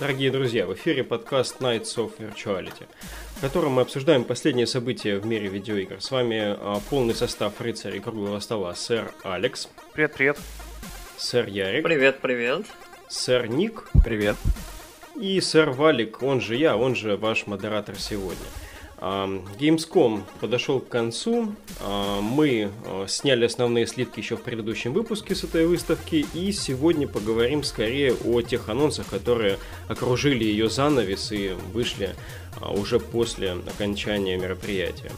Дорогие друзья, в эфире подкаст Nights of Virtuality, в котором мы обсуждаем последние события в мире видеоигр. С вами а, полный состав рыцарей круглого стола. Сэр Алекс. Привет, привет. Сэр Ярик. Привет, привет. Сэр Ник. Привет. И сэр Валик, он же я, он же ваш модератор сегодня. Gamescom подошел к концу. Мы а, сняли основные слитки еще в предыдущем выпуске с этой выставки. И сегодня поговорим скорее о тех анонсах, которые окружили ее занавес и вышли а, уже после окончания мероприятия.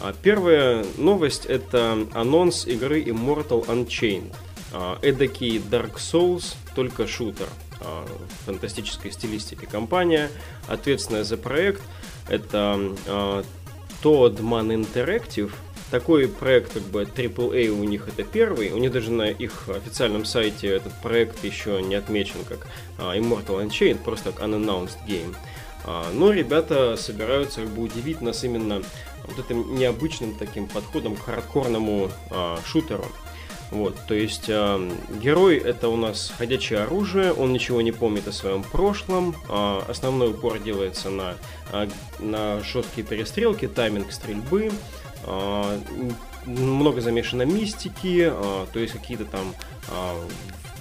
А, первая новость это анонс игры Immortal Unchained. Эдакий Dark Souls, только шутер. Фантастической стилистики компания, ответственная за проект – это э, Toadman Interactive. Такой проект, как бы AAA у них это первый. У них даже на их официальном сайте этот проект еще не отмечен как э, Immortal Unchained, просто как Unannounced Game. Э, но ребята собираются как бы удивить нас именно вот этим необычным таким подходом к хардкорному шутеру. Вот, то есть э, герой это у нас ходячее оружие, он ничего не помнит о своем прошлом, э, основной упор делается на, э, на жесткие перестрелки, тайминг стрельбы, э, много замешано мистики, э, то есть какие-то там э,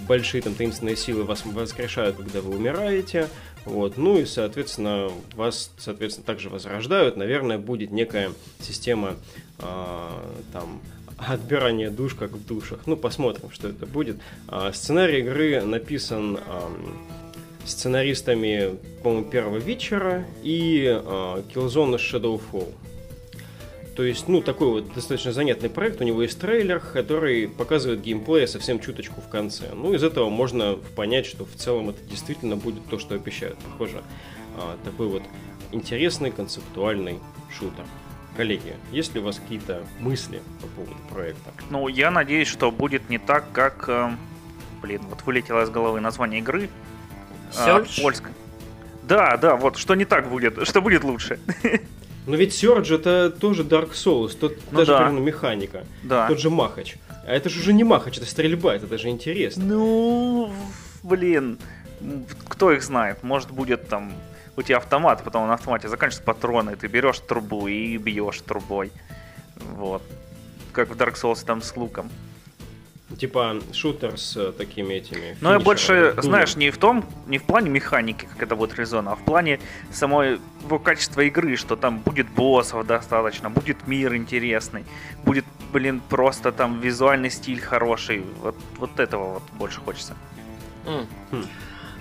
большие там таинственные силы вас воскрешают, когда вы умираете, вот, ну и, соответственно, вас, соответственно, также возрождают. Наверное, будет некая система э, там отбирание душ, как в душах. Ну, посмотрим, что это будет. А, сценарий игры написан сценаристами, по-моему, первого вечера и а, Killzone Shadowfall. То есть, ну, такой вот достаточно занятный проект. У него есть трейлер, который показывает геймплей совсем чуточку в конце. Ну, из этого можно понять, что в целом это действительно будет то, что обещают. Похоже, а, такой вот интересный концептуальный шутер. Коллеги, есть ли у вас какие-то мысли по поводу проекта? Ну, я надеюсь, что будет не так, как... Э, блин, вот вылетело из головы название игры. Search? Э, польская. Да, да, вот, что не так будет, что будет лучше. Но ведь Surge это тоже Dark Souls, тот ну, даже да. механика. Да. Тот же Махач. А это же уже не Махач, это стрельба, это даже интересно. Ну, блин, кто их знает, может будет там у тебя автомат, потом на автомате заканчиваются патроны, ты берешь трубу и бьешь трубой. Вот. Как в Dark Souls там с луком. Типа шутер с э, такими этими. Но я больше, знаешь, не в том, не в плане механики, как это будет резон, а в плане самой его качества игры, что там будет боссов достаточно, будет мир интересный, будет, блин, просто там визуальный стиль хороший. Вот, вот этого вот больше хочется. Mm.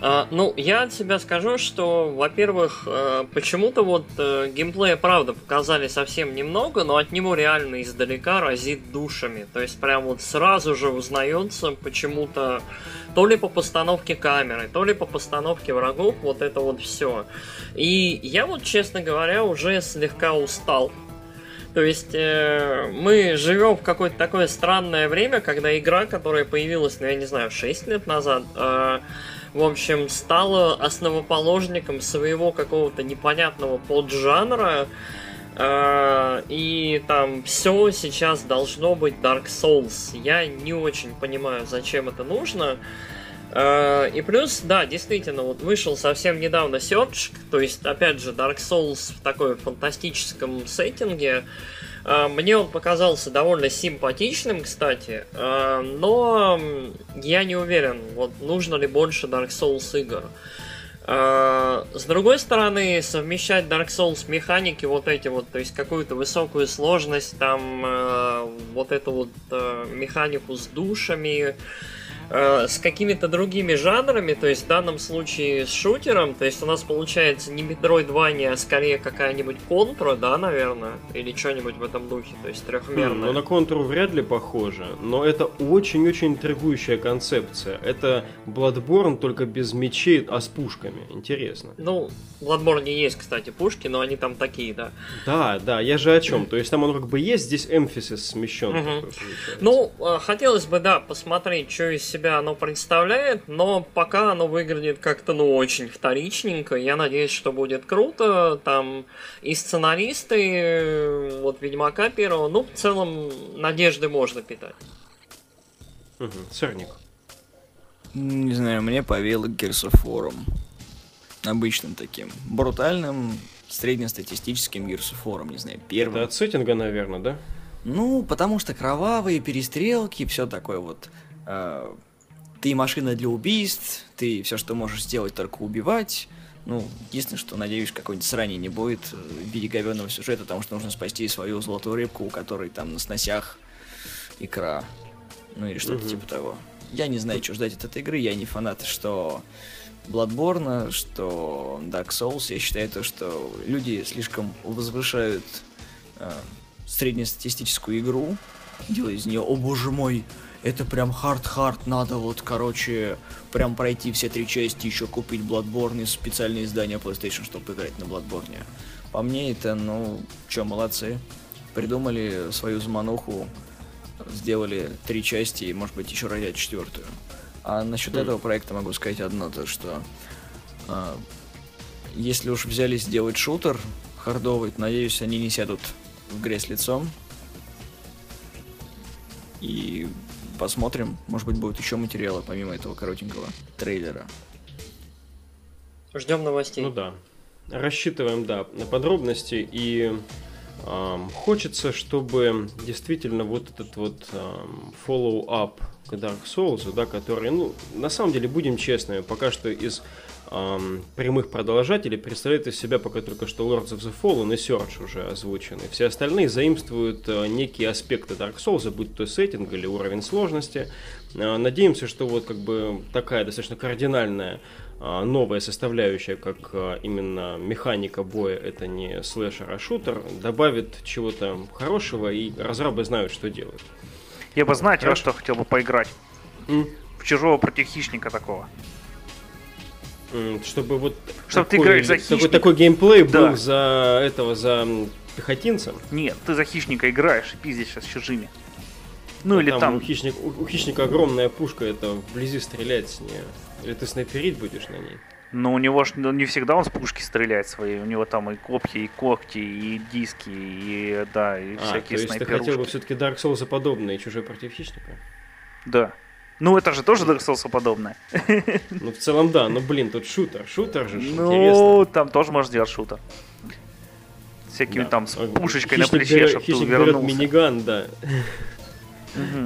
А, ну, я от себя скажу, что, во-первых, э, почему-то вот э, геймплея, правда, показали совсем немного, но от него реально издалека разит душами. То есть прям вот сразу же узнается почему-то то ли по постановке камеры, то ли по постановке врагов, вот это вот все. И я вот, честно говоря, уже слегка устал то есть э, мы живем в какое-то такое странное время, когда игра, которая появилась, ну я не знаю, 6 лет назад, э, в общем, стала основоположником своего какого-то непонятного поджанра. Э, и там все сейчас должно быть Dark Souls. Я не очень понимаю, зачем это нужно. И плюс, да, действительно, вот вышел совсем недавно Search, то есть, опять же, Dark Souls в такой фантастическом сеттинге. А, мне он показался довольно симпатичным, кстати, а, но я не уверен, вот нужно ли больше Dark Souls игр. С другой стороны, совмещать Dark Souls механики вот эти вот, то есть какую-то высокую сложность, там вот эту вот механику с душами, Э, с какими-то другими жанрами, то есть в данном случае с шутером, то есть у нас получается не Metroidvania, а скорее какая-нибудь контра, да, наверное, или что-нибудь в этом духе, то есть трехмерная. Хм, ну на контру вряд ли похоже, но это очень-очень интригующая концепция. Это Bloodborne только без мечей, а с пушками. Интересно. Ну, в Bloodborne есть, кстати, пушки, но они там такие, да. Да, да, я же о чем. То есть там он как бы есть, здесь эмфисис смещен. Угу. ну, э, хотелось бы, да, посмотреть, что из себя себя оно представляет, но пока оно выглядит как-то, ну, очень вторичненько. Я надеюсь, что будет круто. Там и сценаристы, вот Ведьмака первого, ну, в целом, надежды можно питать. Угу. Сырник. Не знаю, мне повело War. обычным таким брутальным среднестатистическим War, не знаю, первым. Это от сеттинга, наверное, да? Ну, потому что кровавые перестрелки, все такое вот. Э, ты машина для убийств, ты все, что можешь сделать, только убивать. Ну, единственное, что, надеюсь, какой-нибудь срани не будет э, в виде говенного сюжета, потому что нужно спасти свою золотую рыбку, у которой там на сносях икра. Ну или что-то угу. типа того. Я не знаю, что ждать от этой игры, я не фанат, что Bloodborne, что Dark Souls. Я считаю то, что люди слишком возвышают э, среднестатистическую игру, делая из нее, о боже мой, это прям hard-hard, надо вот, короче, прям пройти все три части, еще купить Bloodborne и специальные издания PlayStation, чтобы играть на Bloodborne. По мне это, ну, чё, молодцы. Придумали свою замануху, сделали три части и, может быть, еще родят четвертую. А насчет mm. этого проекта могу сказать одно, то что а, если уж взялись делать шутер хардовый, надеюсь, они не сядут в грязь лицом. И посмотрим, может быть, будут еще материалы, помимо этого коротенького трейлера. Ждем новостей. Ну да. Рассчитываем, да, на подробности и эм, хочется, чтобы действительно вот этот вот эм, follow-up к Dark Souls, да, который, ну, на самом деле, будем честными, пока что из эм, прямых продолжателей представляет из себя пока только что Lords of the Fallen и Search уже озвучены. Все остальные заимствуют э, некие аспекты Dark Souls, будь то сеттинг или уровень сложности. Э, надеемся, что вот как бы такая достаточно кардинальная э, новая составляющая, как э, именно механика боя, это не слэшер, а шутер, добавит чего-то хорошего, и разрабы знают, что делать. Я бы, знаете, во что хотел бы поиграть? Mm. В чужого против хищника такого. Чтобы вот Чтобы такой, ты играешь за хищника. Такой, такой геймплей да. был за этого, за пехотинцем. Нет, ты за хищника играешь и пиздишь сейчас чужими. Ну а или там... там... У, хищник, у, у хищника огромная пушка, это вблизи стрелять с нее. Или ты снайперить будешь на ней? Но у него ж ну, не всегда он с пушки стреляет свои. У него там и копья, и когти, и диски, и да, и а, всякие то есть ты хотел бы все-таки Dark Souls подобные, чужой против хищника? Да. Ну, это же тоже Dark Souls подобное. Ну, в целом, да. Но, блин, тут шутер. Шутер же Ну, интересно. там тоже можно сделать шутер. Всякими да. там с пушечкой хищник на плече, чтобы ты увернулся. миниган, да.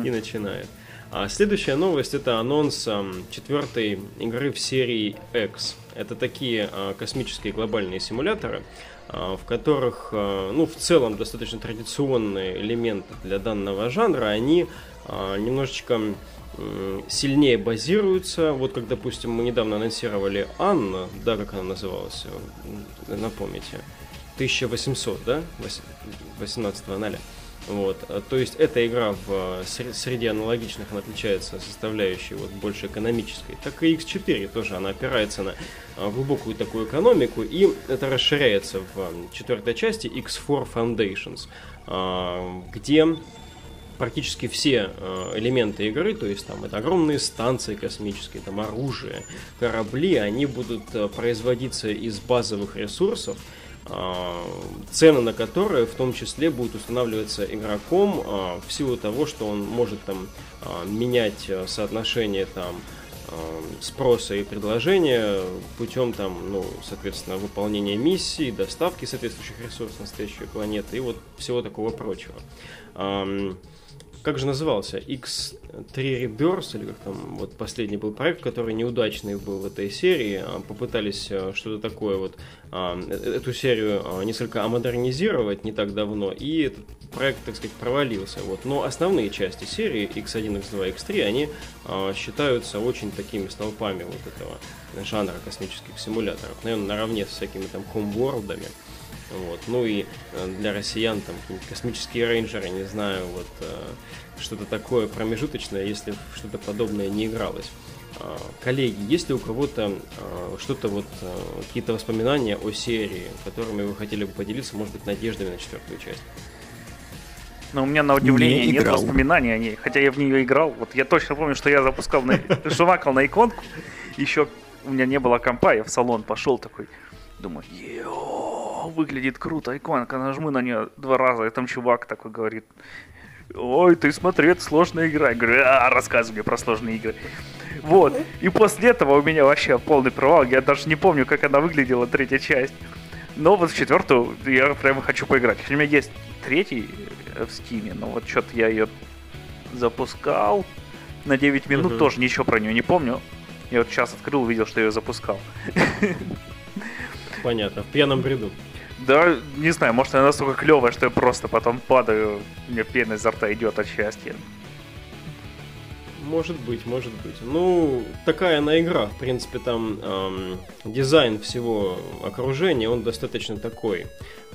И начинает. А следующая новость это анонс четвертой игры в серии X. Это такие а, космические глобальные симуляторы, а, в которых, а, ну, в целом достаточно традиционные элементы для данного жанра, они немножечко сильнее базируются. Вот как, допустим, мы недавно анонсировали Анна, да, как она называлась, напомните. 1800, да? 18 аналя. Вот. То есть эта игра в среди аналогичных она отличается составляющей вот больше экономической, так и X4 тоже она опирается на глубокую такую экономику и это расширяется в четвертой части X4 Foundations, где практически все э, элементы игры, то есть там это огромные станции космические, там оружие, корабли, они будут э, производиться из базовых ресурсов, э, цены на которые в том числе будут устанавливаться игроком в силу того, что он может там менять соотношение там спроса и предложения путем там, ну, соответственно, выполнения миссий, доставки соответствующих ресурсов на следующую планету и вот всего такого прочего как же назывался? X3 Rebirth, или как там, вот последний был проект, который неудачный был в этой серии. А, попытались а, что-то такое вот, а, э, эту серию несколько модернизировать не так давно, и этот проект, так сказать, провалился. Вот. Но основные части серии X1, X2, X3, они считаются очень такими столпами вот этого жанра космических симуляторов. Наверное, наравне с всякими там хомворлдами. Вот. Ну и э, для россиян там космические рейнджеры, не знаю, вот э, что-то такое промежуточное, если что-то подобное не игралось. А, коллеги, есть ли у кого-то а, что-то вот, а, какие-то воспоминания о серии, которыми вы хотели бы поделиться, может быть, надеждами на четвертую часть? Но у меня на удивление не нет играл. воспоминаний о ней, хотя я в нее играл. Вот я точно помню, что я запускал, на... жвакал на иконку, еще у меня не было компа, я в салон пошел такой, думаю, выглядит круто, иконка, нажму на нее два раза, и там чувак такой говорит, ой, ты смотри, это сложная игра. Я говорю, а, рассказывай мне про сложные игры. Вот. И после этого у меня вообще полный провал. Я даже не помню, как она выглядела, третья часть. Но вот в четвертую я прямо хочу поиграть. У меня есть третий э, в стиме, но вот что-то я ее запускал на 9 минут, угу. тоже ничего про нее не помню. Я вот сейчас открыл, увидел, что я ее запускал. Понятно, в пьяном бреду. Да, не знаю, может она настолько клевая, что я просто потом падаю, у меня пена изо рта идет от счастья. Может быть, может быть. Ну, такая она игра. В принципе, там эм, дизайн всего окружения, он достаточно такой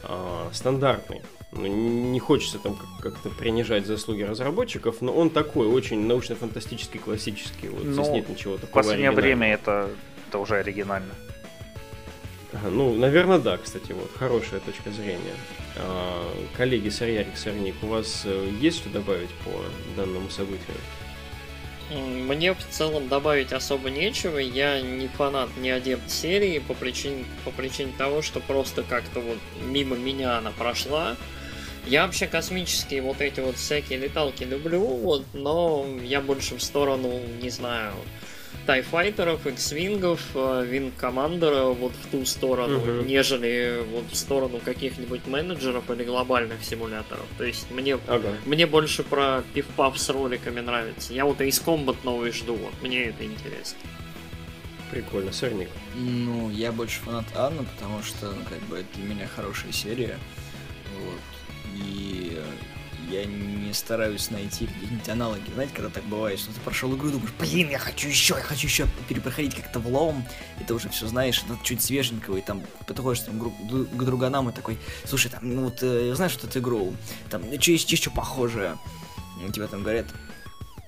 э, стандартный. Ну, не хочется там как-то принижать заслуги разработчиков, но он такой, очень научно-фантастический, классический. Вот ну, здесь нет ничего такого. В последнее время это, это уже оригинально. Ну, наверное, да, кстати, вот, хорошая точка зрения. А, коллеги Сарьярик, Сорник, у вас э, есть что добавить по данному событию? Мне в целом добавить особо нечего. Я не фанат, не адепт серии по причине, по причине того, что просто как-то вот мимо меня она прошла. Я вообще космические вот эти вот всякие леталки люблю, вот, но я больше в сторону, не знаю, тайфайтеров, Wing Commander вот в ту сторону, угу. нежели вот в сторону каких-нибудь менеджеров или глобальных симуляторов. То есть мне, ага. мне больше про пиф-паф с роликами нравится. Я вот Ace Combat новый жду, вот мне это интересно. Прикольно, сырник. Ну, я больше фанат Анны, потому что, ну, как бы, это для меня хорошая серия. Вот. И я не стараюсь найти какие-нибудь аналоги. Знаете, когда так бывает, что ты прошел игру и думаешь, блин, я хочу еще, я хочу еще перепроходить как-то в лом, и ты уже все знаешь, это чуть свеженького, и там подходишь там, к друганам и такой, слушай, там, ну вот, э, знаешь, что эту игру, там, что есть еще похожее, тебе там говорят,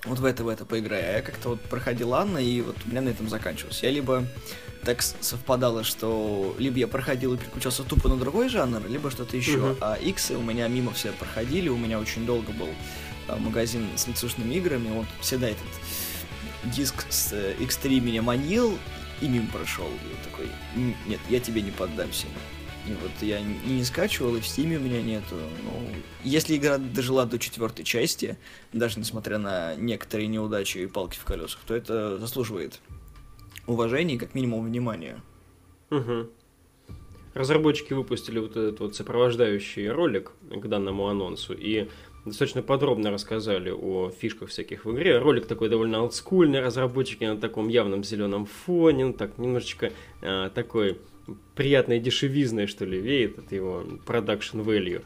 вот в это, в это поиграй. А я как-то вот проходил Анна, и вот у меня на этом заканчивался. Я либо так совпадало, что либо я проходил и переключался тупо на другой жанр, либо что-то еще. Uh-huh. А X у меня мимо все проходили, у меня очень долго был а, магазин с лицушными играми, вот всегда этот диск с э, X3 меня манил, и мимо прошел. И такой, нет, я тебе не поддамся. И вот я не, не скачивал, и в стиме у меня нету. Ну, если игра дожила до четвертой части, даже несмотря на некоторые неудачи и палки в колесах, то это заслуживает уважения и как минимум внимания. Угу. Разработчики выпустили вот этот вот сопровождающий ролик к данному анонсу и достаточно подробно рассказали о фишках всяких в игре. Ролик такой довольно олдскульный, разработчики на таком явном зеленом фоне, ну так немножечко э, такой приятной дешевизной, что ли, веет от его production value.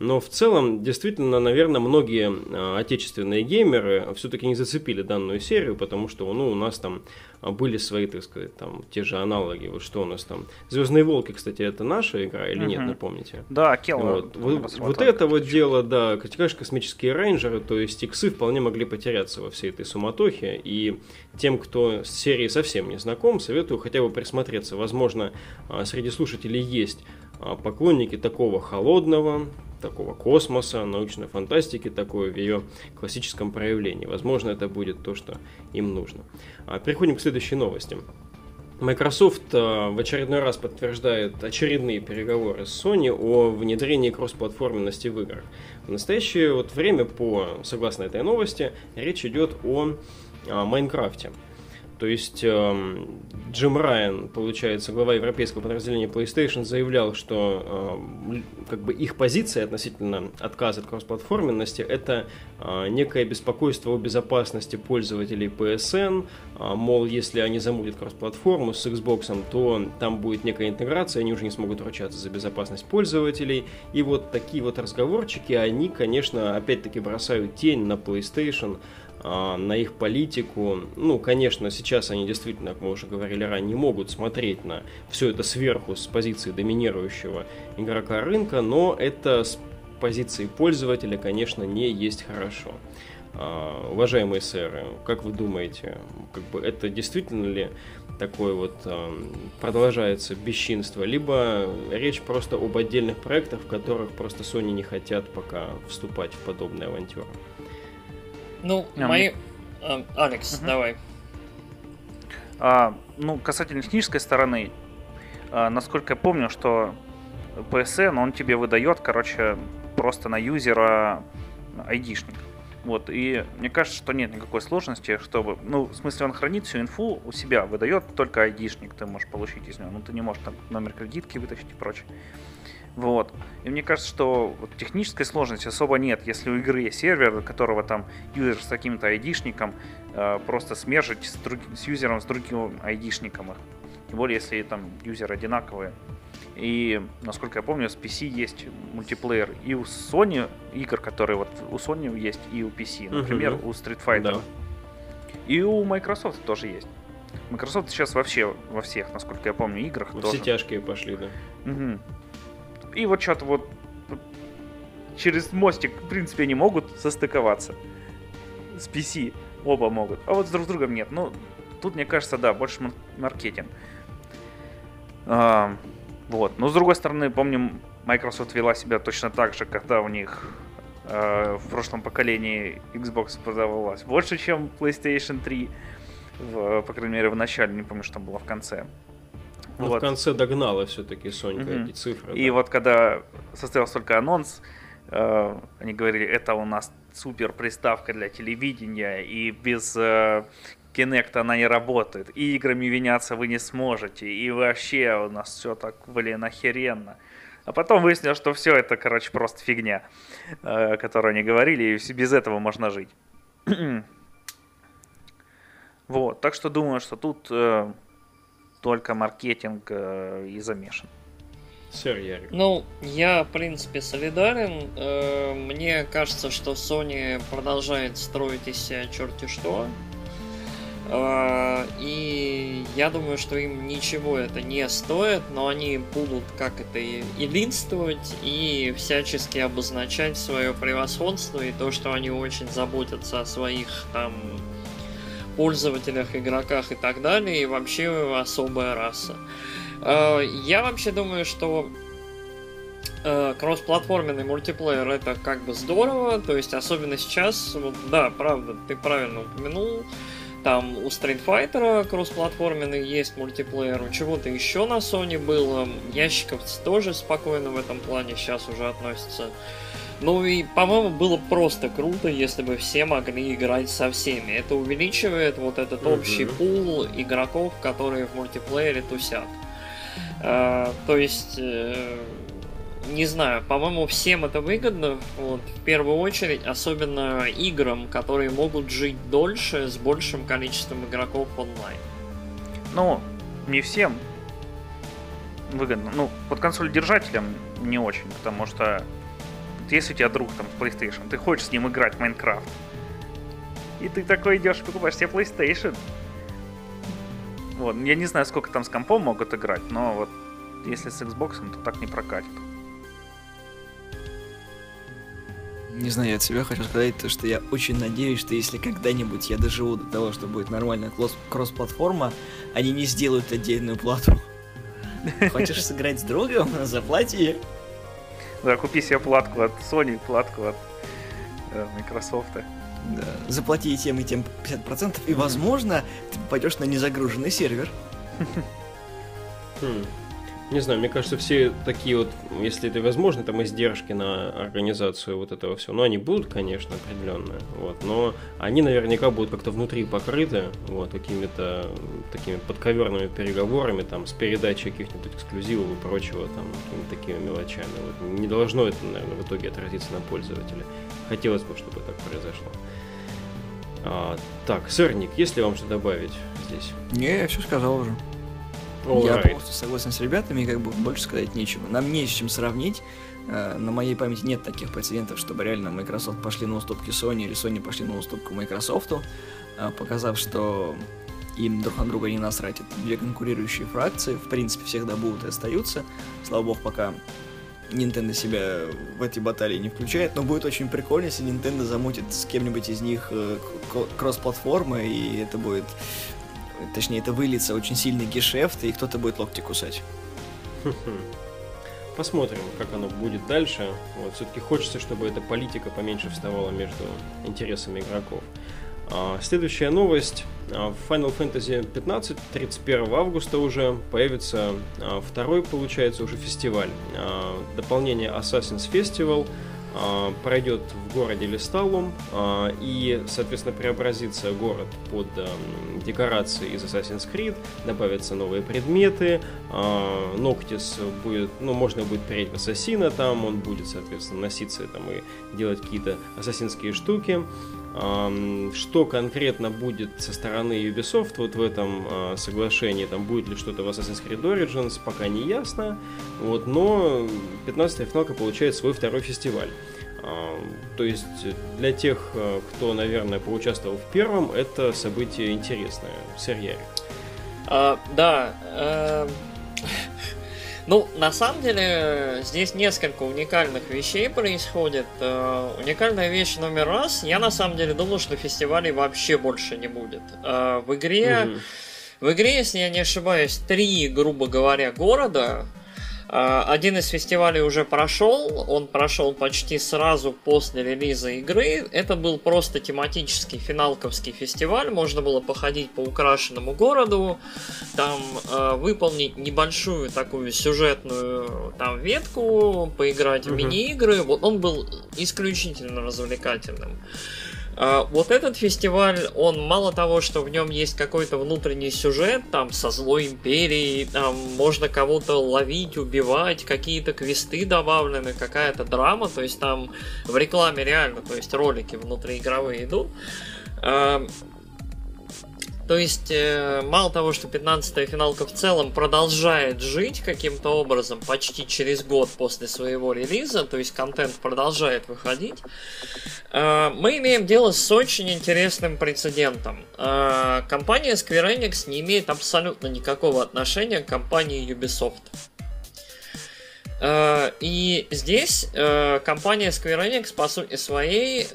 Но в целом, действительно, наверное, многие э, отечественные геймеры все-таки не зацепили данную серию, потому что ну, у нас там были свои, так сказать, там те же аналоги. Вот что у нас там. Звездные волки, кстати, это наша игра или угу. нет, напомните? Да, Келла. Вот, вот, вот это вот дело, да, конечно, космические рейнджеры, то есть иксы вполне могли потеряться во всей этой суматохе. И тем, кто с серией совсем не знаком, советую хотя бы присмотреться. Возможно, а, среди слушателей есть а, поклонники такого холодного, такого космоса, научной фантастики такой в ее классическом проявлении. Возможно, это будет то, что им нужно. А переходим к следующей новости. Microsoft а, в очередной раз подтверждает очередные переговоры с Sony о внедрении кроссплатформенности в играх. В настоящее вот время, по, согласно этой новости, речь идет о, о Майнкрафте. То есть эм, Джим Райан, получается, глава европейского подразделения PlayStation, заявлял, что эм, как бы их позиция относительно отказа от кроссплатформенности это э, некое беспокойство о безопасности пользователей PSN, э, мол, если они замутят кроссплатформу с Xbox, то там будет некая интеграция, они уже не смогут ручаться за безопасность пользователей. И вот такие вот разговорчики, они, конечно, опять-таки бросают тень на PlayStation, на их политику. Ну, конечно, сейчас они действительно, как мы уже говорили ранее, не могут смотреть на все это сверху с позиции доминирующего игрока рынка, но это с позиции пользователя, конечно, не есть хорошо. Uh, уважаемые сэры, как вы думаете, как бы это действительно ли такое вот uh, продолжается бесчинство, либо речь просто об отдельных проектах, в которых просто Sony не хотят пока вступать в подобные авантюры? Ну, а, мои... А, Алекс, угу. давай. А, ну, касательно технической стороны, а, насколько я помню, что PSN, он тебе выдает, короче, просто на юзера айдишник. Вот, и мне кажется, что нет никакой сложности, чтобы... Ну, в смысле, он хранит всю инфу у себя, выдает только айдишник, ты можешь получить из него. Ну, ты не можешь там номер кредитки вытащить и прочее. Вот. И мне кажется, что вот, технической сложности особо нет, если у игры есть сервер, которого там юзер с каким-то айдишником э, просто смержить с, друг... с юзером с другим айдишником их. Тем более, если там юзеры одинаковые. И, насколько я помню, с PC есть мультиплеер и у Sony игр, которые вот у Sony есть, и у PC. Например, угу. у Street Fighter. Да. И у Microsoft тоже есть. Microsoft сейчас вообще во всех, насколько я помню, играх вот тоже. Все тяжкие пошли, да. Угу. И вот что-то вот через мостик, в принципе, они могут состыковаться. С PC оба могут. А вот с друг с другом нет. Ну, тут, мне кажется, да, больше маркетинг. А, вот. Но с другой стороны, помню, Microsoft вела себя точно так же, когда у них э, в прошлом поколении Xbox продавалась больше, чем PlayStation 3. В, по крайней мере, в начале, не помню, что там было в конце. Но вот. в конце догнала все-таки Sony mm-hmm. эти цифры. И да. вот когда состоялся только анонс, э, они говорили, это у нас супер приставка для телевидения, и без э, Kinect она не работает, и играми виняться вы не сможете, и вообще у нас все так, блин, охеренно. А потом выяснилось, что все это, короче, просто фигня, э, которую они говорили, и без этого можно жить. вот, так что думаю, что тут э, только маркетинг э, и замешан. Сэр Ярик. Ну, я, в принципе, солидарен. Э, мне кажется, что Sony продолжает строить из себя черти что. А, и я думаю, что им ничего это не стоит, но они будут как это и линствовать и всячески обозначать свое превосходство и то, что они очень заботятся о своих там пользователях, игроках и так далее, и вообще особая раса. А, я вообще думаю, что э, кроссплатформенный мультиплеер это как бы здорово, то есть особенно сейчас, вот, да, правда, ты правильно упомянул, там у Street Fighter кроссплатформенный есть мультиплеер, у чего-то еще на Sony было. Ящиков тоже спокойно в этом плане сейчас уже относится. Ну и, по-моему, было просто круто, если бы все могли играть со всеми. Это увеличивает вот этот mm-hmm. общий пул игроков, которые в мультиплеере тусят. А, то есть, э, не знаю, по-моему, всем это выгодно, вот, в первую очередь, особенно играм, которые могут жить дольше с большим количеством игроков онлайн. Ну, не всем выгодно. Ну, под консоль держателям не очень, потому что если у тебя друг там с PlayStation, ты хочешь с ним играть в Майнкрафт, и ты такой идешь, покупаешь себе PlayStation. Вот, я не знаю, сколько там с компом могут играть, но вот если с Xbox, то так не прокатит. Не знаю, я от себя хочу сказать, то, что я очень надеюсь, что если когда-нибудь я доживу до того, что будет нормальная кросс-платформа, они не сделают отдельную плату. Хочешь сыграть с другом? Заплати. Да, купи себе платку от Sony, платку от э, Microsoft. Да, заплати тем и тем 50%, и, возможно, ты пойдешь на незагруженный сервер. Не знаю, мне кажется, все такие вот, если это возможно, там издержки на организацию вот этого всего, но они будут, конечно, определенные, вот, но они наверняка будут как-то внутри покрыты, вот, какими-то такими подковерными переговорами, там, с передачей каких-нибудь эксклюзивов и прочего, там, какими-то такими мелочами, вот, не должно это, наверное, в итоге отразиться на пользователе. Хотелось бы, чтобы так произошло. А, так, сырник, есть ли вам что добавить здесь? Не, я все сказал уже. All я right. полностью согласен с ребятами, как бы больше сказать нечего. Нам не с чем сравнить. Э, на моей памяти нет таких прецедентов, чтобы реально Microsoft пошли на уступки Sony или Sony пошли на уступку Microsoft, э, показав, что им друг на друга не насрать. Это две конкурирующие фракции, в принципе, всегда будут и остаются. Слава богу, пока Nintendo себя в эти баталии не включает, но будет очень прикольно, если Nintendo замутит с кем-нибудь из них э, кросс-платформы, и это будет точнее, это выльется очень сильный гешефт, и кто-то будет локти кусать. Посмотрим, как оно будет дальше. Вот, все-таки хочется, чтобы эта политика поменьше вставала между интересами игроков. А, следующая новость. А, в Final Fantasy 15 31 августа уже появится а, второй, получается, уже фестиваль. Дополнение Assassin's Festival пройдет в городе Листалум а, и, соответственно, преобразится город под эм, декорации из Assassin's Creed, добавятся новые предметы, а, Ноктис будет, ну, можно будет перейти в Ассасина там, он будет, соответственно, носиться там и делать какие-то ассасинские штуки. Что конкретно будет со стороны Ubisoft вот в этом соглашении, там будет ли что-то в Assassin's Creed Origins, пока не ясно, вот, но 15-я финалка получает свой второй фестиваль. То есть для тех, кто, наверное, поучаствовал в первом, это событие интересное. Сэр Ярик. А, да. Э, ну, на самом деле, здесь несколько уникальных вещей происходит. Э, уникальная вещь номер раз. Я на самом деле думал, что фестивалей вообще больше не будет. Э, в игре... Угу. В игре, если я не ошибаюсь, три, грубо говоря, города, один из фестивалей уже прошел, он прошел почти сразу после релиза игры. Это был просто тематический финалковский фестиваль, можно было походить по украшенному городу, там э, выполнить небольшую такую сюжетную там ветку, поиграть в мини-игры. Вот он был исключительно развлекательным. А, вот этот фестиваль, он мало того, что в нем есть какой-то внутренний сюжет, там, со злой империей, там, можно кого-то ловить, убивать, какие-то квесты добавлены, какая-то драма, то есть там в рекламе реально, то есть ролики внутриигровые идут. То есть, э, мало того, что 15-я финалка в целом продолжает жить каким-то образом почти через год после своего релиза, то есть контент продолжает выходить, э, мы имеем дело с очень интересным прецедентом. Э, компания Square Enix не имеет абсолютно никакого отношения к компании Ubisoft. И здесь компания Square Enix, по сути своей,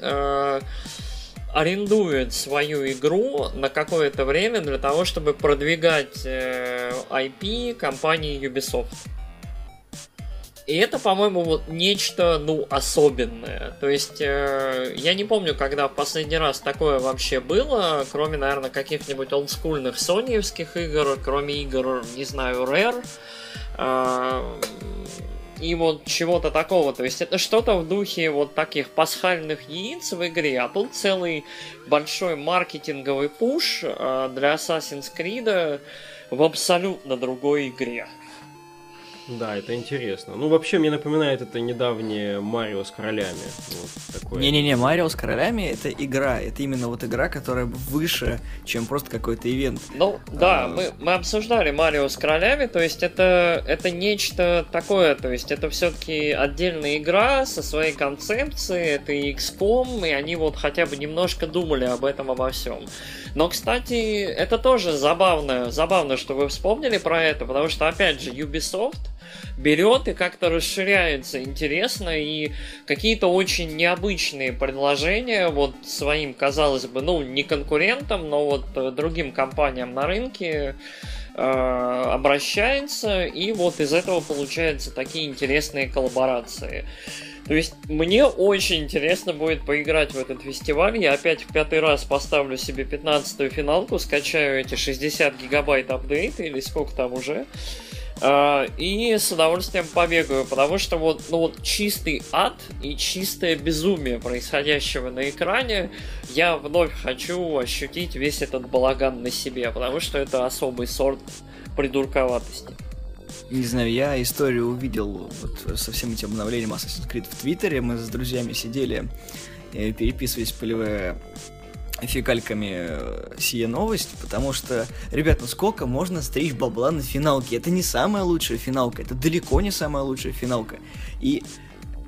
арендует свою игру на какое-то время для того, чтобы продвигать э, IP компании Ubisoft. И это, по-моему, вот нечто, ну, особенное. То есть, э, я не помню, когда в последний раз такое вообще было, кроме, наверное, каких-нибудь олдскульных соневских игр, кроме игр, не знаю, Rare. Э, и вот чего-то такого. То есть это что-то в духе вот таких пасхальных яиц в игре, а тут целый большой маркетинговый пуш э, для Assassin's Creed в абсолютно другой игре. Да, это интересно. Ну, вообще, мне напоминает это недавнее Марио с королями. Вот Не-не-не, Марио с королями это игра. Это именно вот игра, которая выше, чем просто какой-то ивент. Ну, да, а... мы, мы обсуждали Марио с королями, то есть это, это нечто такое, то есть это все-таки отдельная игра со своей концепцией, это XCOM, и они вот хотя бы немножко думали об этом обо всем. Но, кстати, это тоже забавно, забавно, что вы вспомнили про это, потому что, опять же, Ubisoft берет и как-то расширяется интересно, и какие-то очень необычные предложения вот своим, казалось бы, ну, не конкурентам, но вот э, другим компаниям на рынке э, обращается, и вот из этого получаются такие интересные коллаборации. То есть мне очень интересно будет поиграть в этот фестиваль. Я опять в пятый раз поставлю себе 15-ю финалку, скачаю эти 60 гигабайт апдейта или сколько там уже. Uh, и с удовольствием побегаю, потому что вот, ну вот чистый ад и чистое безумие происходящего на экране я вновь хочу ощутить весь этот балаган на себе, потому что это особый сорт придурковатости. Не знаю, я историю увидел вот со всем этим обновлением Assassin's Creed в Твиттере. Мы с друзьями сидели, переписывались поливая фекальками э, сия новость, потому что, ребят, ну сколько можно стричь бабла на финалке? Это не самая лучшая финалка, это далеко не самая лучшая финалка. И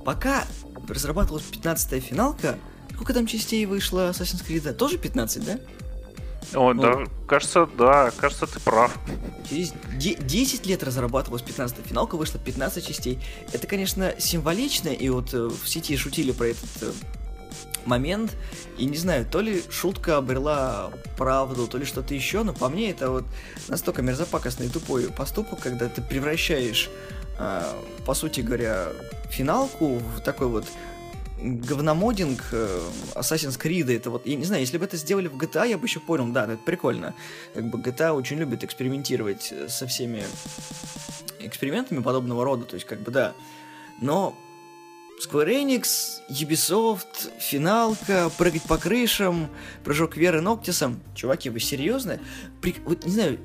пока разрабатывалась 15-я финалка, сколько там частей вышло Assassin's Creed? Тоже 15, да? О, ну, да, кажется, да, кажется, ты прав. Через 10 лет разрабатывалась 15 финалка, вышло 15 частей. Это, конечно, символично, и вот э, в сети шутили про этот э, момент, и не знаю, то ли шутка обрела правду, то ли что-то еще, но по мне это вот настолько мерзопакостный и тупой поступок, когда ты превращаешь, э, по сути говоря, финалку в такой вот говномодинг э, Assassin's Creed, это вот, я не знаю, если бы это сделали в GTA, я бы еще понял, да, это прикольно. Как бы GTA очень любит экспериментировать со всеми экспериментами подобного рода, то есть как бы да. Но Square Enix, Ubisoft, финалка, прыгать по крышам, прыжок Веры Ноктисом. Чуваки, вы серьезно? При... Вот, не знаю,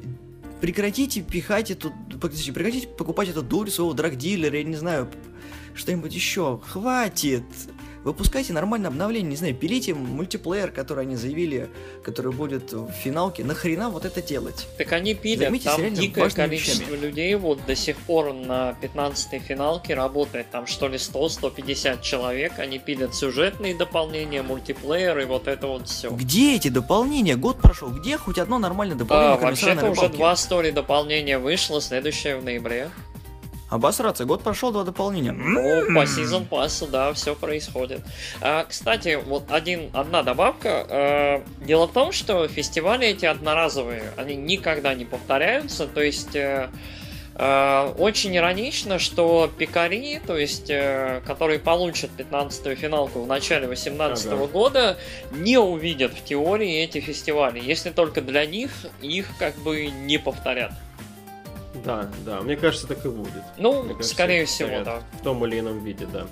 прекратите пихать эту... Прекратите покупать эту дурь своего драгдилера, я не знаю, что-нибудь еще. Хватит! Выпускайте нормальное обновление, не знаю, пилите мультиплеер, который они заявили, который будет в финалке. Нахрена вот это делать? Так они пилят, Займитесь там дикое количество вещами. людей вот до сих пор на 15-й финалке работает. Там что ли 100-150 человек, они пилят сюжетные дополнения, мультиплеер и вот это вот все. Где эти дополнения? Год прошел, где хоть одно нормальное дополнение? А, вообще-то уже два стори дополнения вышло, следующее в ноябре. Обосраться, год прошел, два дополнения. Ну, по сезон пассу, да, все происходит. А, кстати, вот один, одна добавка. А, дело в том, что фестивали эти одноразовые, они никогда не повторяются, то есть... А, очень иронично, что пикари, то есть, э, которые получат 15-ю финалку в начале 2018 ага. года, не увидят в теории эти фестивали, если только для них их как бы не повторят. Да, да, мне кажется, так и будет. Ну, кажется, скорее всего, да. В том или ином виде, да.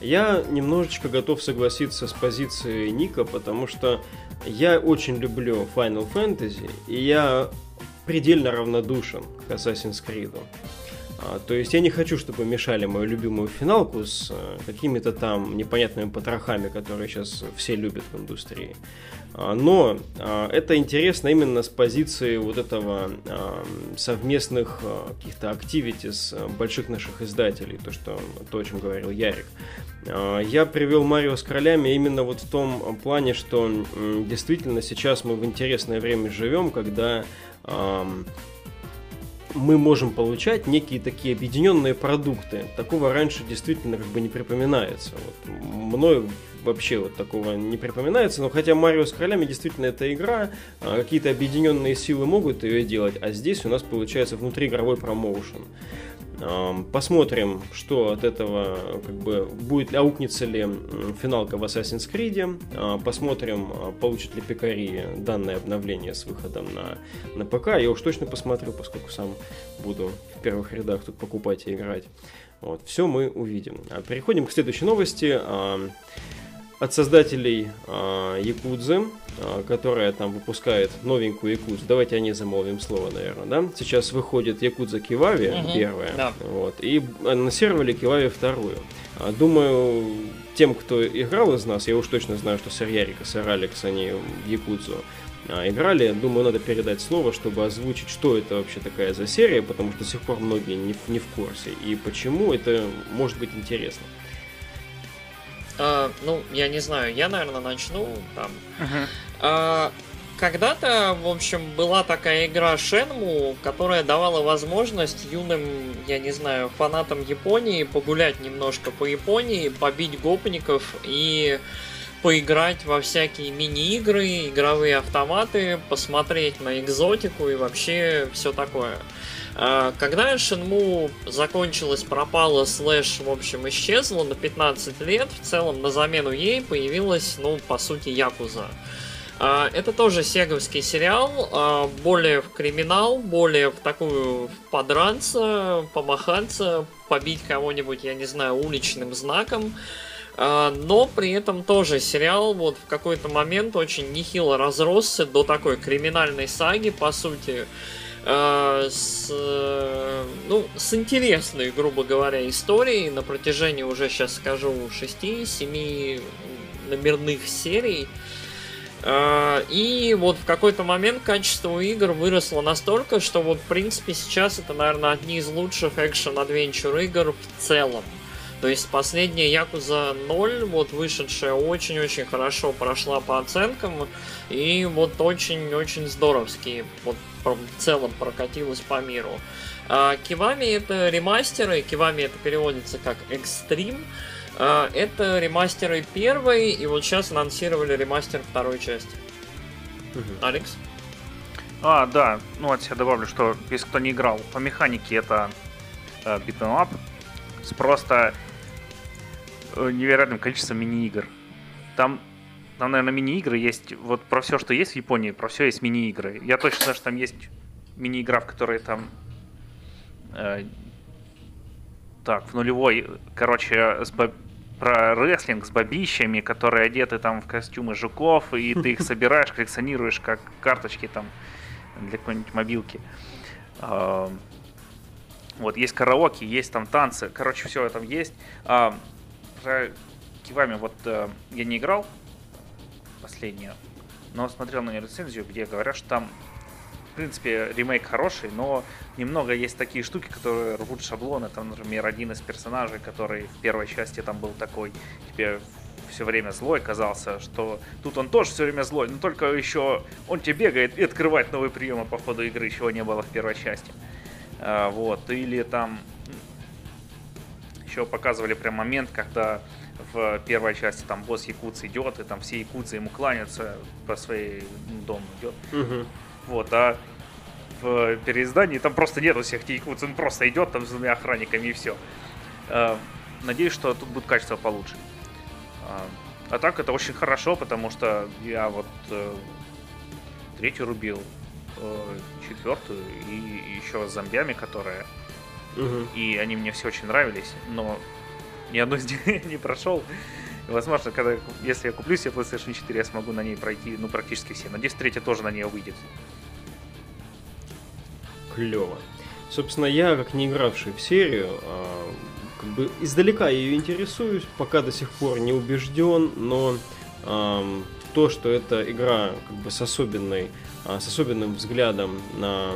Я немножечко готов согласиться с позицией Ника, потому что я очень люблю Final Fantasy, и я предельно равнодушен к Assassin's Creed. А, то есть я не хочу, чтобы мешали мою любимую финалку с э, какими-то там непонятными потрохами, которые сейчас все любят в индустрии. А, но а, это интересно именно с позиции вот этого совместных каких-то активитис больших наших издателей, то, что, то, о чем говорил Ярик. Я привел Марио с королями именно вот в том плане, что действительно сейчас мы в интересное время живем, когда мы можем получать некие такие объединенные продукты. Такого раньше действительно как бы не припоминается. Вот мною вообще вот такого не припоминается, но хотя Марио с королями действительно это игра, а, какие-то объединенные силы могут ее делать, а здесь у нас получается внутриигровой промоушен. Посмотрим, что от этого как бы будет, аукнется ли финалка в Assassin's Creed. А, посмотрим, а, получит ли Пикари данное обновление с выходом на, на ПК. Я уж точно посмотрю, поскольку сам буду в первых рядах тут покупать и играть. Вот, все мы увидим. Переходим к следующей новости от создателей э, Якудзы, э, которая там выпускает новенькую Якудзу. Давайте о ней замолвим слово, наверное, да? Сейчас выходит Якудза Кивави угу, первая, да. вот, и анонсировали Кивави вторую. А, думаю, тем, кто играл из нас, я уж точно знаю, что Сэр Ярик и Сэр Алекс, они в Якудзу а, играли. Думаю, надо передать слово, чтобы озвучить, что это вообще такая за серия, потому что до сих пор многие не, не в курсе. И почему это может быть интересно. А, ну, я не знаю, я, наверное, начну там. Uh-huh. А, когда-то, в общем, была такая игра Shenmue, которая давала возможность юным, я не знаю, фанатам Японии погулять немножко по Японии, побить гопников и поиграть во всякие мини-игры, игровые автоматы, посмотреть на экзотику и вообще все такое. А, когда Shenmue закончилась, пропала, слэш, в общем, исчезла на 15 лет, в целом на замену ей появилась, ну, по сути, Якуза. А, это тоже сеговский сериал, а, более в криминал, более в такую подранца, помахаться, побить кого-нибудь, я не знаю, уличным знаком. Но при этом тоже сериал вот в какой-то момент очень нехило разросся до такой криминальной саги, по сути. Э, с, ну, с интересной, грубо говоря, историей на протяжении уже, сейчас скажу, 6-7 номерных серий. Э, и вот в какой-то момент качество игр выросло настолько, что вот, в принципе, сейчас это, наверное, одни из лучших экшен-адвенчур игр в целом. То есть последняя Якуза 0, вот вышедшая, очень-очень хорошо прошла по оценкам. И вот очень-очень здоровски. Вот в целом прокатилась по миру. А, Кивами это ремастеры, Кивами это переводится как Extreme. А, это ремастеры первой, и вот сейчас анонсировали ремастер второй части. Угу. Алекс? А, да, ну от себя добавлю, что если кто не играл, по механике это beat'em up с просто э, невероятным количеством мини-игр. Там там, наверное, мини-игры есть. Вот про все, что есть в Японии, про все есть мини-игры. Я точно знаю, что там есть мини-игра, в которой там... Э, так, в нулевой, короче, с бо... про рестлинг с бабищами, которые одеты там в костюмы жуков, и ты их собираешь, коллекционируешь как карточки там для какой-нибудь мобилки. А, вот, есть караоке, есть там танцы, короче, все там есть. А, Кивами вот э, я не играл последнее, но смотрел на рецензию, где говорят, что там в принципе, ремейк хороший, но немного есть такие штуки, которые рвут шаблоны. Там, например, один из персонажей, который в первой части там был такой, тебе все время злой казался, что тут он тоже все время злой, но только еще он тебе бегает и открывает новые приемы по ходу игры, чего не было в первой части. А, вот, или там еще показывали прям момент, когда в первой части там босс якутс идет, и там все якутцы ему кланяются по своей дому идет. Угу. Вот, а в переиздании там просто нету всех этих якутс, он просто идет там с двумя охранниками и все. А, надеюсь, что тут будет качество получше. А, а так это очень хорошо, потому что я вот э, третью рубил, четвертую и еще с зомбями, которые... Угу. И они мне все очень нравились, но ни одну из них не прошел. И, возможно, когда, если я куплю себе PlayStation 4, я смогу на ней пройти, ну, практически все. Надеюсь, третья тоже на нее выйдет. Клево. Собственно, я, как не игравший в серию, а, как бы издалека ее интересуюсь, пока до сих пор не убежден, но то, что эта игра как бы с особенной, с особенным взглядом на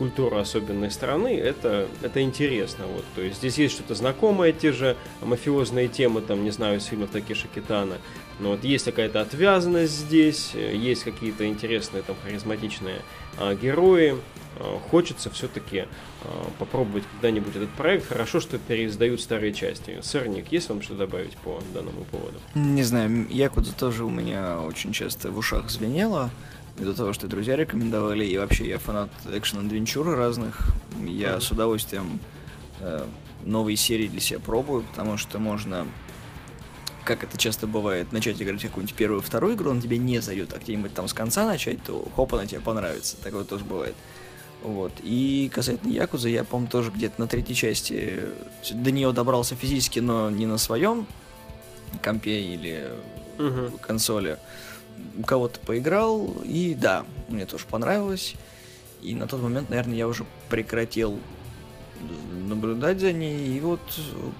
культуру особенной страны, это, это интересно. Вот. То есть здесь есть что-то знакомое, те же мафиозные темы, там, не знаю, из фильмов Такеши Китана. Но вот есть какая-то отвязанность здесь, есть какие-то интересные, там, харизматичные а, герои. А, хочется все-таки а, попробовать когда-нибудь этот проект. Хорошо, что переиздают старые части. Сырник, есть вам что добавить по данному поводу? Не знаю, Якудза тоже у меня очень часто в ушах звенело. Ввиду того, что друзья рекомендовали, и вообще я фанат экшен-адвенчуры разных. Я Мгм. с удовольствием э, новые серии для себя пробую, потому что можно, как это часто бывает, начать играть какую-нибудь первую, вторую игру, он тебе не зайдет, а где-нибудь там с конца начать, то хоп, она тебе понравится. Такое тоже бывает. Вот. И касательно Якузы, я, по-моему, тоже где-то на третьей части до нее добрался физически, но не на своем компе или Мгм. консоли. У кого-то поиграл, и да, мне тоже понравилось. И на тот момент, наверное, я уже прекратил наблюдать за ней. И вот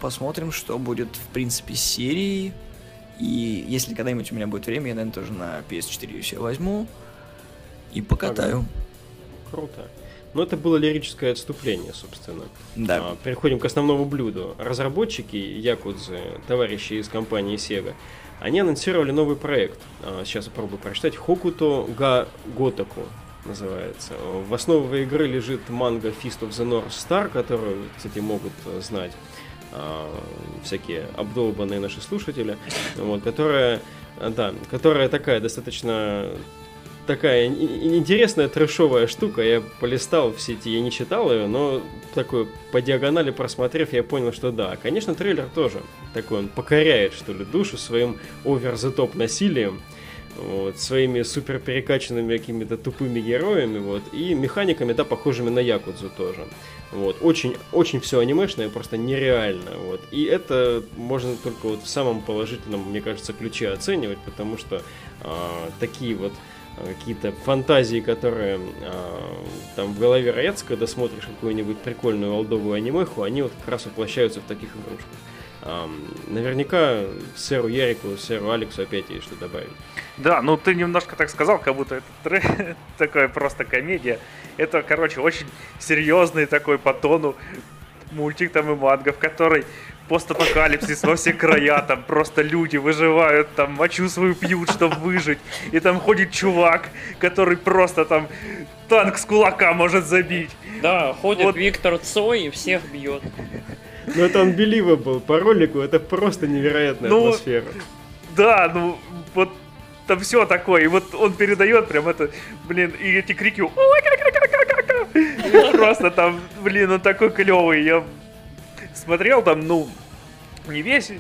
посмотрим, что будет, в принципе, с серией. И если когда-нибудь у меня будет время, я, наверное, тоже на PS4 ее себе возьму и покатаю. Круто. Ну, это было лирическое отступление, собственно. Да. А, Переходим к основному блюду. Разработчики Якудзы, товарищи из компании Sega, они анонсировали новый проект. А, Сейчас попробую прочитать. Хокуто га Готаку называется. В основе игры лежит манга Fist of the North Star, которую, кстати, могут э, знать а, всякие обдолбанные наши слушатели, вот, которая, да, которая такая достаточно такая интересная трэшовая штука. Я полистал в сети, я не читал ее, но такой по диагонали просмотрев, я понял, что да. Конечно, трейлер тоже такой, он покоряет, что ли, душу своим овер-the-топ насилием, вот, своими супер перекачанными какими-то тупыми героями, вот, и механиками, да, похожими на Якудзу тоже. Вот, очень, очень все анимешное, просто нереально, вот. И это можно только вот в самом положительном, мне кажется, ключе оценивать, потому что а, такие вот а, какие-то фантазии, которые а, там в голове роятся, когда смотришь какую-нибудь прикольную олдовую анимеху, они вот как раз воплощаются в таких игрушках. Ам, наверняка сэру Ярику, сэру Алексу опять есть что добавить. Да, ну ты немножко так сказал, как будто это тре- такая просто комедия. Это, короче, очень серьезный такой по тону мультик там и манга, в которой постапокалипсис во все края, там просто люди выживают, там мочу свою пьют, чтобы выжить, и там ходит чувак, который просто там танк с кулака может забить. Да, ходит Вот. Виктор Цой и всех бьет. Но это unbelievable по ролику, это просто невероятная Ну, атмосфера. Да, ну вот там все такое, и вот он передает прям это, блин, и эти крики, просто там, блин, он такой клевый, я смотрел там, ну, не весь,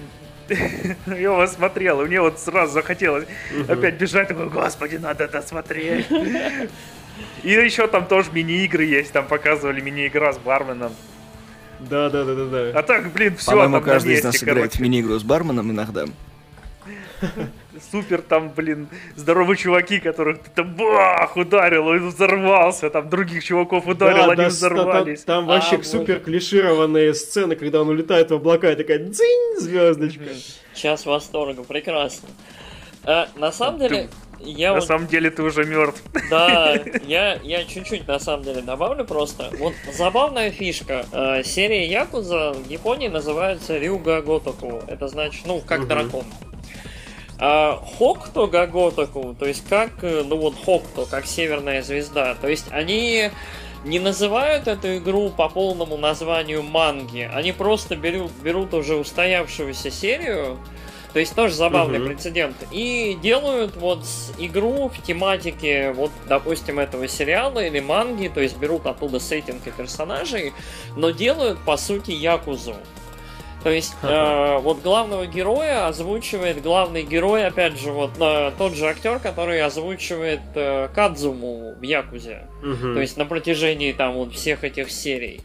я его смотрел, и мне вот сразу захотелось опять бежать, такой, господи, надо это смотреть. И еще там тоже мини-игры есть, там показывали мини-игра с барменом. Да, да, да, да, да. А так, блин, все По-моему, каждый из нас играет в короче. мини-игру с барменом иногда. Супер там, блин, здоровые чуваки, которых ты там бах, ударил, он взорвался, там других чуваков ударил, Да, они да, взорвались. Там, там вообще А, боже. супер клишированные сцены, когда он улетает в облака, и такая дзинь, звездочка. Час восторга, прекрасно. Э, на самом Ты- деле, я На вот самом деле ты уже мертв. Да, я, я чуть-чуть на самом деле добавлю просто. Вот забавная фишка. Э, серия Якуза в Японии называется Рюга Готоку. Это значит, ну, как Мгм. дракон. А Хокто Гаготоку, то есть как, э, ну вот Хокто, как северная звезда. То есть они не называют эту игру по полному названию манги. Они просто берут, берут уже устоявшуюся серию, то есть тоже забавный Мгм. прецедент. И делают вот игру в тематике, вот, допустим, этого сериала или манги, то есть берут оттуда сеттинг и персонажей, но делают, по сути, Якузу. То есть, э, вот главного героя озвучивает главный герой, опять же, вот э, тот же актер, который озвучивает э, Кадзуму в Якузе. То есть на протяжении там вот всех этих серий.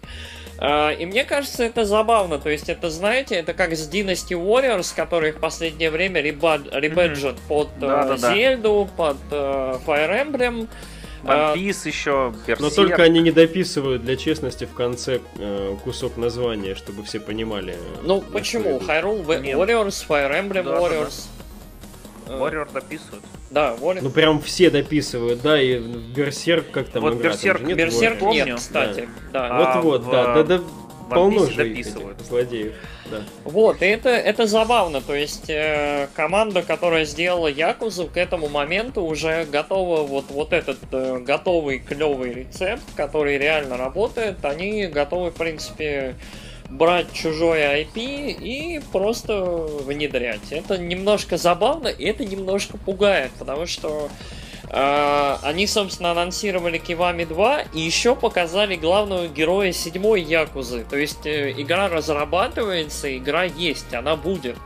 А, И мне кажется, это забавно. То есть, это, знаете, это как с Dynasty Warriors, которые в последнее время реба- ребэджат под э, Да-да-да. Зельду, под э, Fire Emblem. One Piece еще, Но Берсерк. только они не дописывают для честности в конце э, кусок названия, чтобы все понимали. э, Ну, почему? Hyrule Нет. Warriors, Fire Emblem Да-да-да. Warriors. Э, Warrior дописывают. Да, Warriors. Ну прям все дописывают, да, и Берсерк как там Вот игра, там Берсерк- же нет Берсерк Warrior? нет, кстати. Да. А, Вот-вот, в, да, да, да, полно же дописывают. этих злодеев, Вот, и это, это забавно, то есть э, команда, которая сделала Якузу, к этому моменту уже готова вот, вот этот э, готовый клевый рецепт, который реально работает, они готовы, в принципе, брать чужое IP и просто внедрять. Это немножко забавно, и это немножко пугает, потому что они, собственно, анонсировали Кивами 2 и еще показали главного героя седьмой Якузы. То есть э, игра разрабатывается, игра есть, она будет.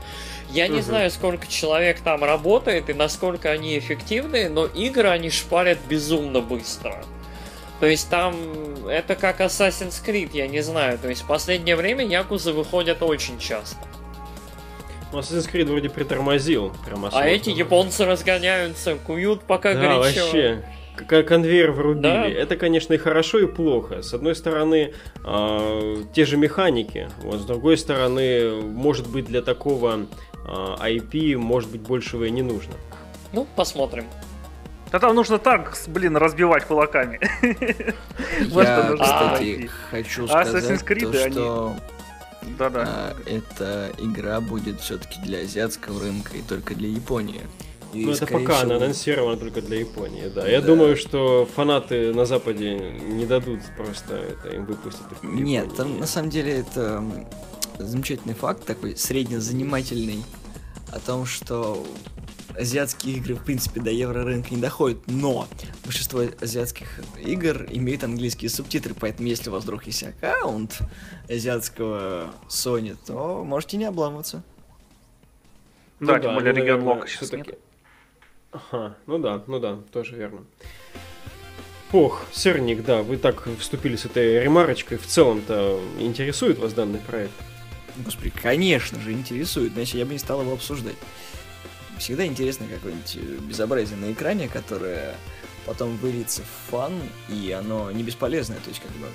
Я не Мгм. знаю, сколько человек там работает и насколько они эффективны, но игры они шпарят безумно быстро. То есть там это как Assassin's Creed, я не знаю. То есть в последнее время Якузы выходят очень часто. Ну, Assassin's Creed вроде притормозил. Прям А осознанно. эти японцы разгоняются, куют пока Да, горячо. вообще. Как конвейер врубили. Да. Это, конечно, и хорошо, и плохо. С одной стороны, а, те же механики. Вот, с другой стороны, может быть, для такого а, IP, может быть, большего и не нужно. Ну, посмотрим. Да там нужно так, с- блин, разбивать кулаками. Я, кстати, хочу А сказать, что Да-да. а, эта игра будет все-таки для азиатского рынка и только для Японии. И, Ну, это пока она всего, анонсирована только для Японии, да. Я Да. думаю, что фанаты на Западе не дадут просто это им выпустить. Нет, Японии. там на самом деле это замечательный факт, такой среднезанимательный, о том, что азиатские игры, в принципе, до еврорынка не доходят, но большинство азиатских игр имеют английские субтитры, поэтому если у вас вдруг есть аккаунт азиатского Sony, то можете не обламываться. Да, Ну тем более ну, регион Лока сейчас нет. Ага, ну да, ну да, тоже верно. Ох, Серник, да, вы так вступили с этой ремарочкой. В целом-то интересует вас данный проект? Господи, конечно же, интересует, иначе я бы не стал его обсуждать. Всегда интересно какое-нибудь э, безобразие на экране, которое потом выльется в фан, и оно не бесполезное, то есть как бы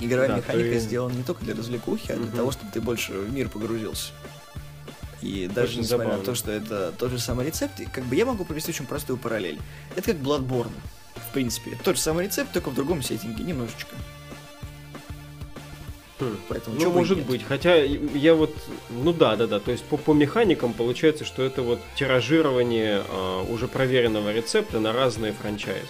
игровая Да, механика ты- сделана не только для развлекухи, а для Мгм. того, чтобы ты больше в мир погрузился. И даже Очень несмотря на забавно. то, что это тот же самый рецепт, как бы я могу провести очень простую параллель. Это как Bloodborne, в принципе. Тот же самый рецепт, только в другом сеттинге, немножечко. Хм. Поэтому Ну, может нет. быть. Хотя я вот, ну да, да, да. То есть по, по механикам получается, что это вот тиражирование а, уже проверенного рецепта на разные франчайзы.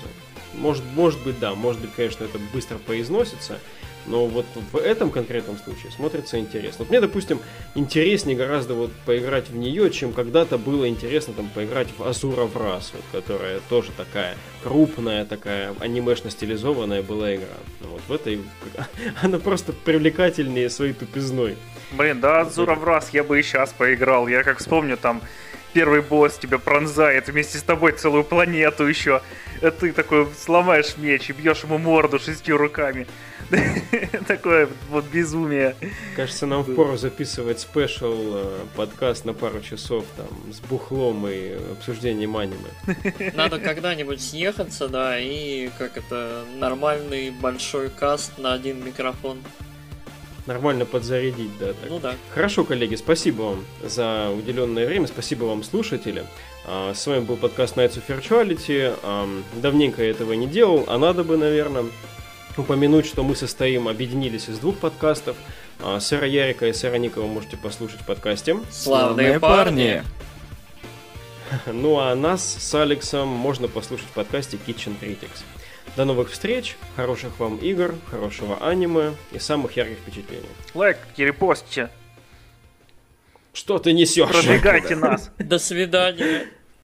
Может, может быть, да, может быть, конечно, это быстро поизносится, но вот в этом конкретном случае смотрится интересно. Вот мне, допустим, интереснее гораздо вот поиграть в нее, чем когда-то было интересно там поиграть в Азура в раз, вот, которая тоже такая крупная, такая анимешно-стилизованная была игра. Вот в этой она просто привлекательнее своей тупизной. Блин, да, от Зура в раз я бы и сейчас поиграл. Я как вспомню там первый босс тебя пронзает вместе с тобой целую планету еще. А ты такой сломаешь меч и бьешь ему морду шестью руками. Такое вот безумие. Кажется, нам впору записывать спешл э, подкаст на пару часов там с бухлом и обсуждением аниме. Надо когда-нибудь съехаться, да, и как это, нормальный большой каст на один микрофон. Нормально подзарядить, да. Так. Ну да. Хорошо, коллеги, спасибо вам за уделенное время, спасибо вам, слушатели. А, С вами был подкаст Nights of Virtuality. Давненько я этого не делал, а надо бы, наверное, упомянуть, что мы состоим, объединились из двух подкастов. А, Сэра Ярика и Сэра Никова можете послушать в подкасте. Славные парни. Ну а нас с Алексом можно послушать в подкасте Kitchen Critics. До новых встреч, хороших вам игр, хорошего аниме и самых ярких впечатлений. Лайк, репостите, Что ты несешь? продвигайте нас. До свидания.